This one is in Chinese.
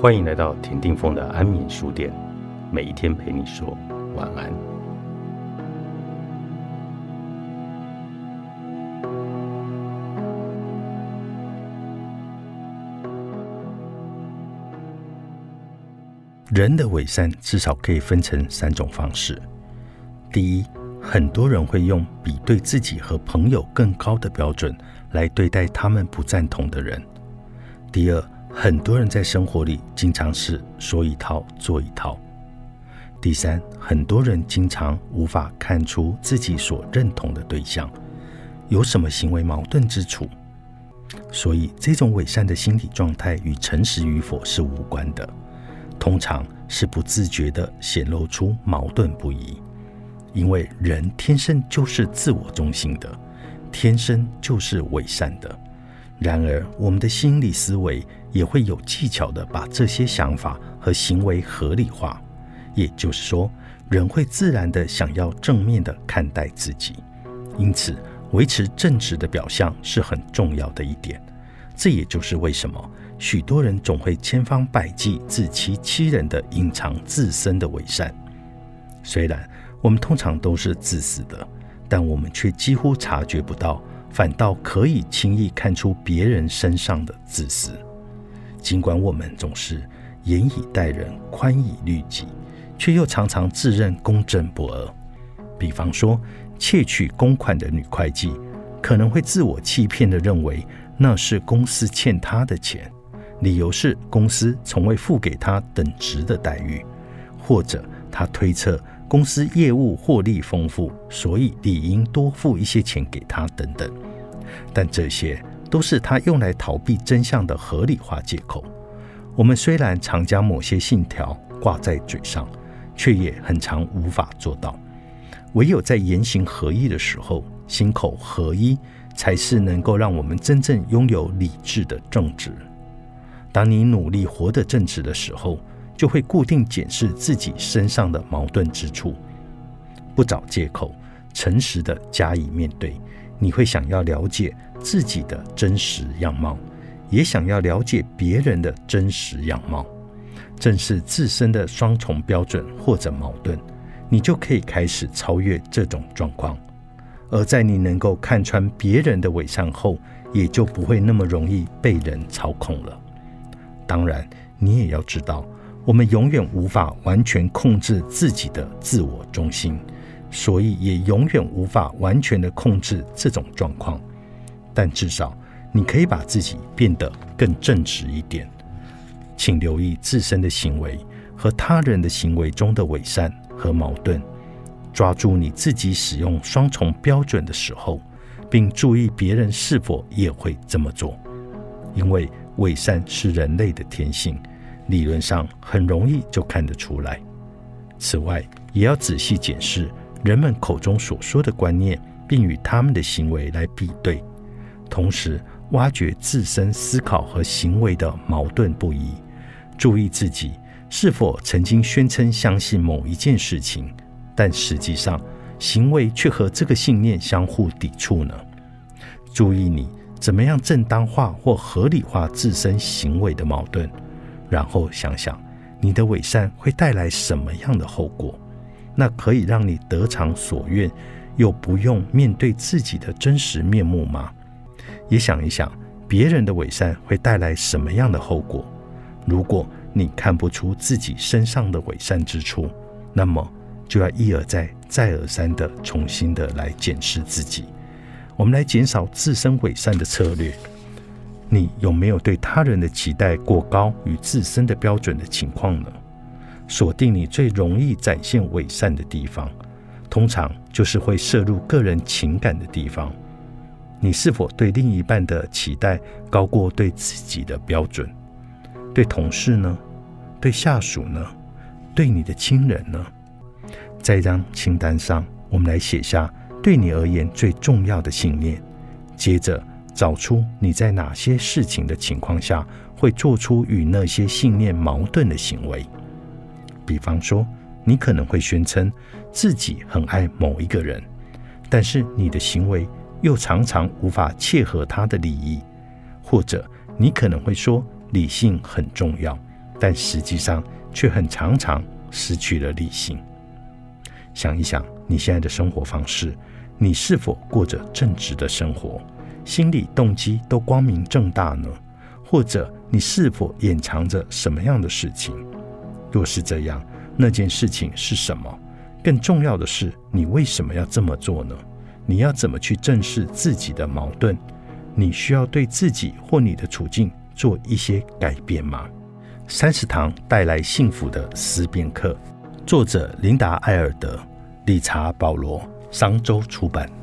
欢迎来到田定峰的安眠书店，每一天陪你说晚安。人的伪善至少可以分成三种方式。第一，很多人会用比对自己和朋友更高的标准来对待他们不赞同的人。第二，很多人在生活里经常是说一套做一套。第三，很多人经常无法看出自己所认同的对象有什么行为矛盾之处，所以这种伪善的心理状态与诚实与否是无关的，通常是不自觉地显露出矛盾不一。因为人天生就是自我中心的，天生就是伪善的。然而，我们的心理思维也会有技巧的把这些想法和行为合理化。也就是说，人会自然的想要正面的看待自己，因此维持正直的表象是很重要的一点。这也就是为什么许多人总会千方百计自欺欺人的隐藏自身的伪善。虽然我们通常都是自私的，但我们却几乎察觉不到。反倒可以轻易看出别人身上的自私，尽管我们总是严以待人、宽以律己，却又常常自认公正不阿。比方说，窃取公款的女会计，可能会自我欺骗的认为那是公司欠她的钱，理由是公司从未付给她等值的待遇，或者他推测。公司业务获利丰富，所以理应多付一些钱给他等等。但这些都是他用来逃避真相的合理化借口。我们虽然常将某些信条挂在嘴上，却也很常无法做到。唯有在言行合一的时候，心口合一，才是能够让我们真正拥有理智的正直。当你努力活得正直的时候，就会固定检视自己身上的矛盾之处，不找借口，诚实的加以面对。你会想要了解自己的真实样貌，也想要了解别人的真实样貌。正是自身的双重标准或者矛盾，你就可以开始超越这种状况。而在你能够看穿别人的伪善后，也就不会那么容易被人操控了。当然，你也要知道。我们永远无法完全控制自己的自我中心，所以也永远无法完全的控制这种状况。但至少你可以把自己变得更正直一点。请留意自身的行为和他人的行为中的伪善和矛盾，抓住你自己使用双重标准的时候，并注意别人是否也会这么做。因为伪善是人类的天性。理论上很容易就看得出来。此外，也要仔细检视人们口中所说的观念，并与他们的行为来比对，同时挖掘自身思考和行为的矛盾不一。注意自己是否曾经宣称相信某一件事情，但实际上行为却和这个信念相互抵触呢？注意你怎么样正当化或合理化自身行为的矛盾。然后想想，你的伪善会带来什么样的后果？那可以让你得偿所愿，又不用面对自己的真实面目吗？也想一想，别人的伪善会带来什么样的后果？如果你看不出自己身上的伪善之处，那么就要一而再、再而三的重新的来检视自己。我们来减少自身伪善的策略。你有没有对他人的期待过高与自身的标准的情况呢？锁定你最容易展现伪善的地方，通常就是会摄入个人情感的地方。你是否对另一半的期待高过对自己的标准？对同事呢？对下属呢？对你的亲人呢？在一张清单上，我们来写下对你而言最重要的信念，接着。找出你在哪些事情的情况下会做出与那些信念矛盾的行为。比方说，你可能会宣称自己很爱某一个人，但是你的行为又常常无法切合他的利益；或者你可能会说理性很重要，但实际上却很常常失去了理性。想一想你现在的生活方式，你是否过着正直的生活，心理动机都光明正大呢？或者你是否掩藏着什么样的事情？若是这样，那件事情是什么？更重要的是，你为什么要这么做呢？你要怎么去正视自己的矛盾？你需要对自己或你的处境做一些改变吗？三十堂带来幸福的思辨课，作者琳达·艾尔德，理查·保罗，商周出版。